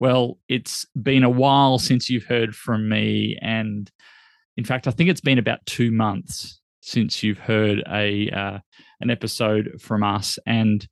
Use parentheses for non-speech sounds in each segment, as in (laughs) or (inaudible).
Well, it's been a while since you've heard from me. And in fact, I think it's been about two months since you've heard a uh, an episode from us. And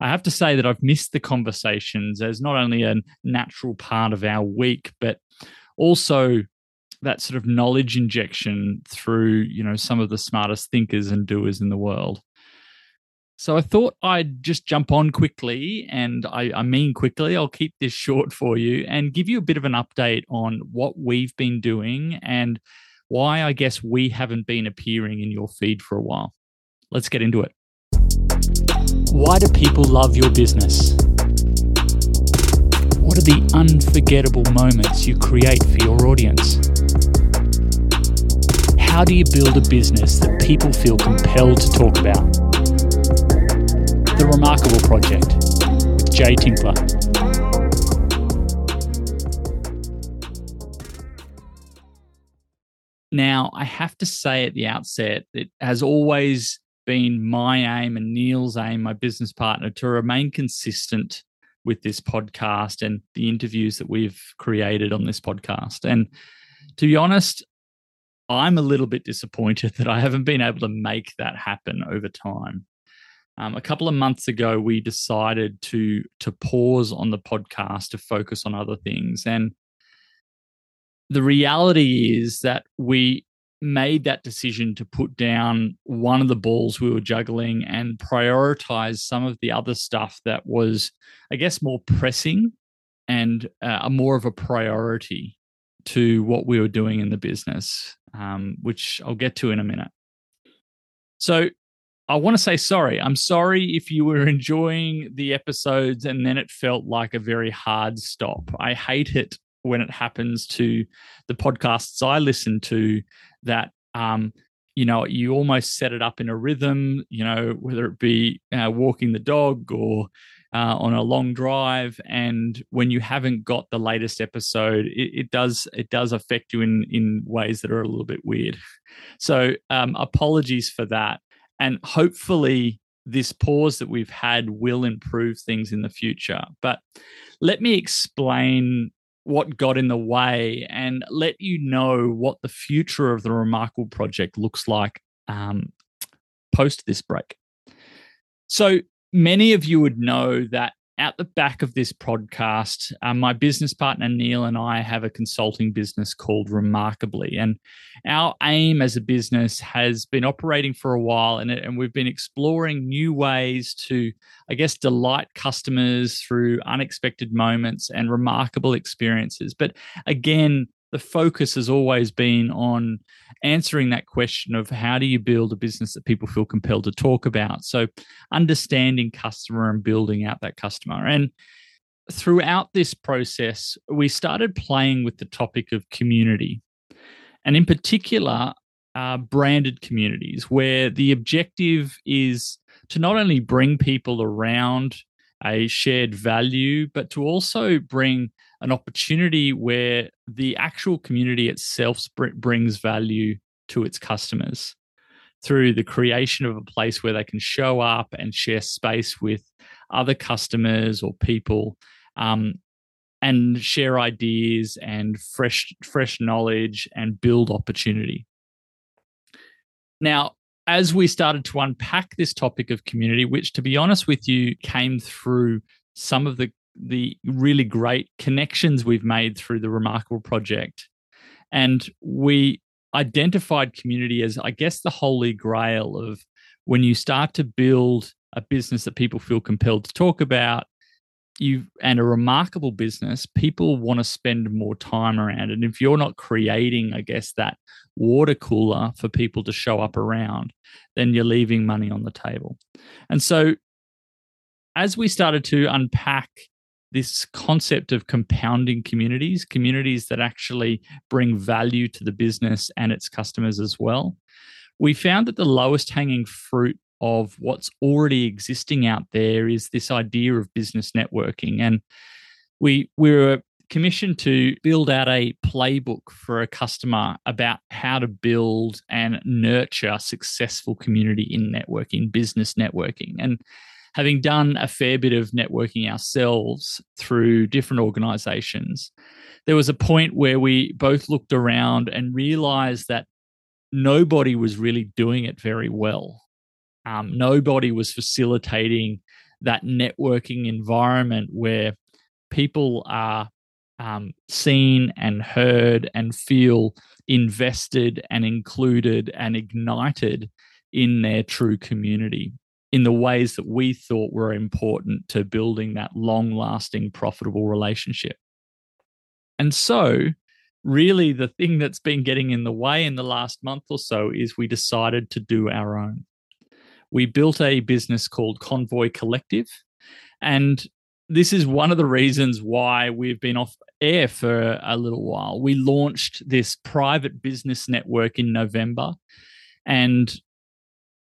I have to say that I've missed the conversations as not only a natural part of our week, but also that sort of knowledge injection through you know some of the smartest thinkers and doers in the world so I thought I'd just jump on quickly, and I, I, mean quickly. I'll keep this (laughs) short for you and give you a bit of an update on what we've been doing and why I guess we haven't been appearing in your feed for a while. Let's get into it. Why do people love your business? What are the unforgettable moments you create for your audience? How do you build a business that people feel compelled to talk about? The Remarkable Project with Jay Tinkler. Now, I have to say at the outset, it has always been my aim and Neil's aim, my business partner, to remain consistent with this podcast and the interviews that we've created on this podcast. And to be honest, I'm a little bit disappointed (laughs) that I haven't been able to make that happen over time. Um, a couple of months ago, we decided to to pause on the podcast to focus on other things, and the reality is that we made that decision to put down one of the balls we were juggling and prioritize some of the other stuff that was, I guess, more pressing and uh, more of a priority to what we were doing in the business, um, which I'll get to in a minute. So, I want to say sorry. I'm sorry if you were enjoying the episodes and then it felt like a very hard stop. I hate it when it happens to the podcasts I listen to that um, you know you almost set it up in a rhythm you know whether it be uh, walking the dog or uh, on a long drive and when you haven't got the latest episode it, it, does it does affect you in in ways that are a little bit weird (laughs) so um, apologies for that and hopefully, this pause that we've had will improve things in the future. But let me explain what got in the way and let you know what the future of the Remarkable Project looks like um, post this break. So, many of you would know that at the back of this podcast, uh, my business partner Neil and I have a consulting business called Remarkably. And our aim as a business has been operating for a while, and, and we've been exploring new ways to, I guess, delight customers through unexpected moments and remarkable experiences. But again, the focus has always been on answering that question of how do you build a business that people feel compelled to talk about? So understanding customer and building out that customer. And throughout this process we started playing with the topic of community and in particular uh, branded communities where the objective is to not only bring people around a shared value but to also bring an opportunity where the actual community itself brings value to its customers. Through the creation of a place where they can show up and share space with other customers or people um, and share ideas and fresh fresh knowledge and build opportunity. Now as we started to unpack this topic of community which to be honest with you came through some of the the really great connections we've made through the Remarkable Project. And we identified community as, I guess, the holy grail of when you start to build a business that people feel compelled to talk about, you and a remarkable business, people want to spend more time around. And if you're not creating, I guess, that water cooler for people to show up around, then you're leaving money on the table. And so as we started to unpack this concept of compounding communities, communities that actually bring value to the business and its customers as well. We found that the lowest hanging fruit of what's already existing out there is this idea of business networking. And we, we were commissioned to build out a playbook for a customer about how to build and nurture successful community in networking, business networking. And having done a fair bit of networking ourselves through different organizations, there was a point where we both looked around and realized that nobody was really doing it very well. Um, nobody was facilitating that networking environment where people are um, seen and heard and feel invested and included and ignited in their true community in the ways that we thought were important to building that long lasting, profitable relationship. And so, really, the thing that's been getting in the way in the last month or so is we decided to do our own. We built a business called Convoy Collective. And this is one of the reasons why we've been off air for a little while. We launched this private business network in November, and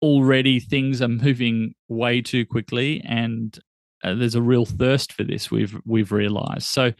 already things are moving way too quickly, and uh, there's a real thirst for this. We've we've realized so.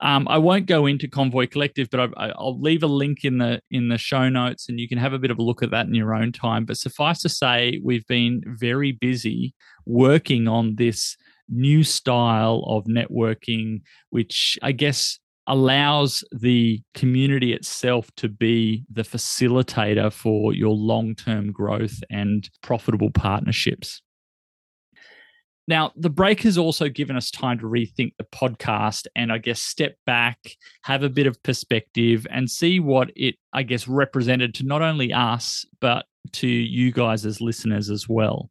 Um, I won't go into Convoy Collective, but I, will leave a link in the in the show notes, and you can have a bit of a look at that in your own time. But suffice to say, we've been very busy working on this new style of networking, which I guess allows the community itself to be the facilitator for your long term growth and profitable partnerships. Now, the break has also given us time to rethink the podcast and I guess step back, have a bit of perspective, and see what it, I guess, represented to not only us, but to you guys as listeners as well.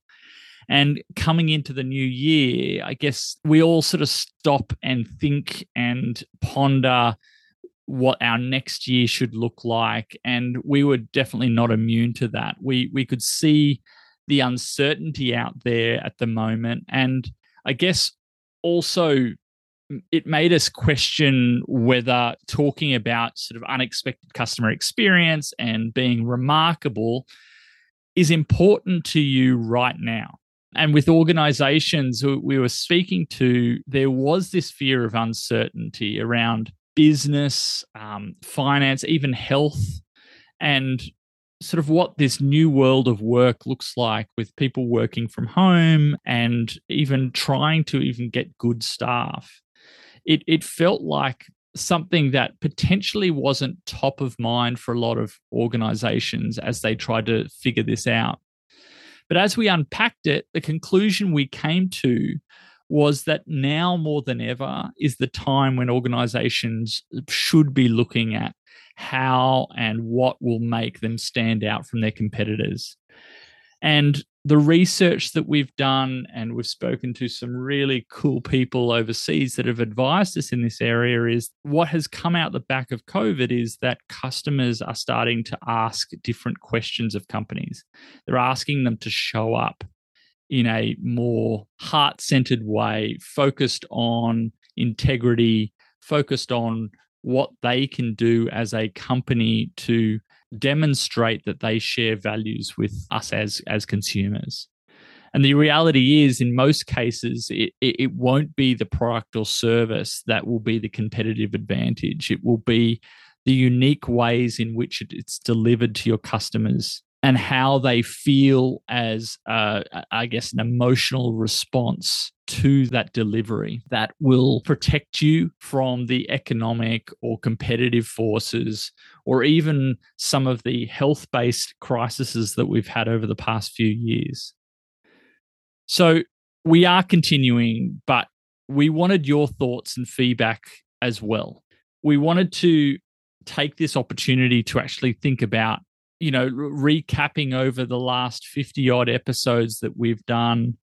And coming into the new year, I guess we all sort of stop and think and ponder what our next year should look like. And we were definitely not immune to that. We we could see the uncertainty out there at the moment. And I guess also it made us question whether talking about sort of unexpected customer experience and being remarkable is important to you right now. And with organizations we were speaking to, there was this fear of uncertainty around business, um, finance, even health, and sort of what this new world of work looks like with people working from home and even trying to even get good staff. It, it felt like something that potentially wasn't top of mind for a lot of organizations as they tried to figure this out. But as we unpacked it, the conclusion we came to was that now more than ever is the time when organizations should be looking at how and what will make them stand out from their competitors. And the research that we've done, and we've spoken to some really cool people overseas that have advised us in this area, is what has come out the back of COVID is that customers are starting to ask different questions of companies. They're asking them to show up in a more heart centered way, focused on integrity, focused on what they can do as a company to demonstrate that they share values with us as as consumers. And the reality is, in most cases, it, it won't be the product or service that will be the competitive advantage. It will be the unique ways in which it's delivered to your customers and how they feel as, uh, I guess, an emotional response to that delivery that will protect you from the economic or competitive forces or even some of the health based crises that we've had over the past few years. So we are continuing, but we wanted your thoughts and feedback as well. We wanted to take this opportunity to actually think about you know, recapping over the last 50 odd episodes that we've done,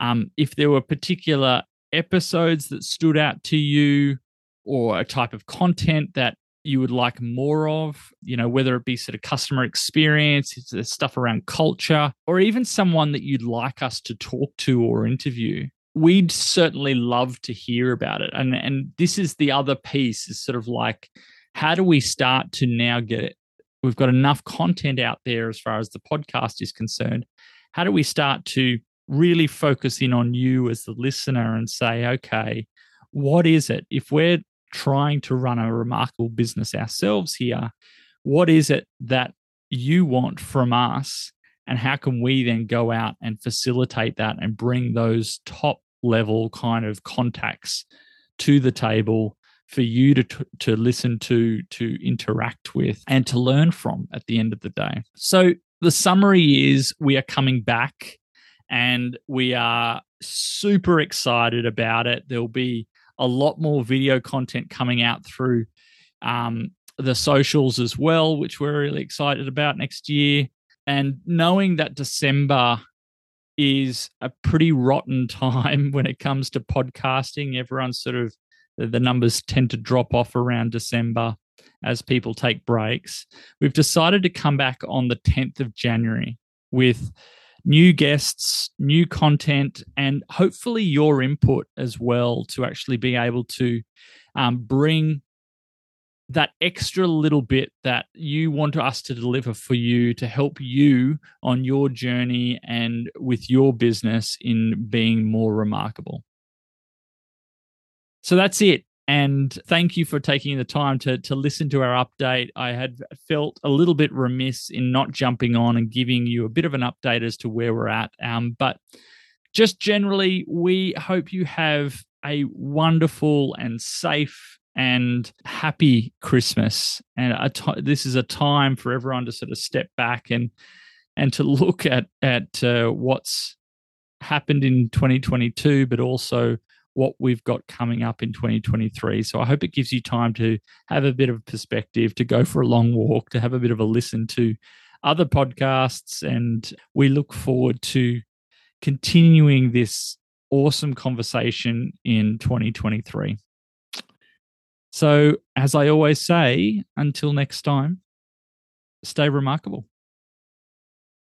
um, if there were particular episodes that stood out to you or a type of content that you would like more of, you know, whether it be sort of customer experience, it's stuff around culture, or even someone that you'd like us to talk to or interview. We'd certainly love to hear about it. And and this is the other piece is sort of like how do we start to now get we've got enough content out there as far as the podcast is concerned. How do we start to really focus in on you as the listener and say, okay, what is it? If we're trying to run a remarkable business ourselves here, what is it that you want from us And how can we then go out and facilitate that and bring those top level kind of contacts to the table for you to to listen to to interact with and to learn from at the end of the day. So the summary is we are coming back and we are super excited about it. There'll be a lot more video content coming out through um, the socials as well which we're really excited about next year. And knowing that december is a pretty rotten (laughs) time when it comes to podcasting everyone's sort of the numbers tend to drop off around December as people take breaks. We've decided to come back on the 10th of January with new guests, new content, and hopefully your input as well to actually be able to um, bring that extra little bit that you want us to deliver for you to help you on your journey and with your business in being more remarkable. So that's it. And thank you for taking the time to, to listen to our update. I had felt a little bit remiss in not jumping on and giving you a bit of an update as to where we're at. Um, but just generally, we hope you have a wonderful and safe and happy Christmas. And this is a time for everyone to sort of step back and and to look at at uh, what's happened in 2022, but also what we've got coming up in 2023. So I hope it gives you time to have a bit of perspective, to go for a long walk, to have a bit of a listen to other podcasts. And we look forward to continuing this awesome conversation in 2023. So, as I always say, until next time, stay remarkable.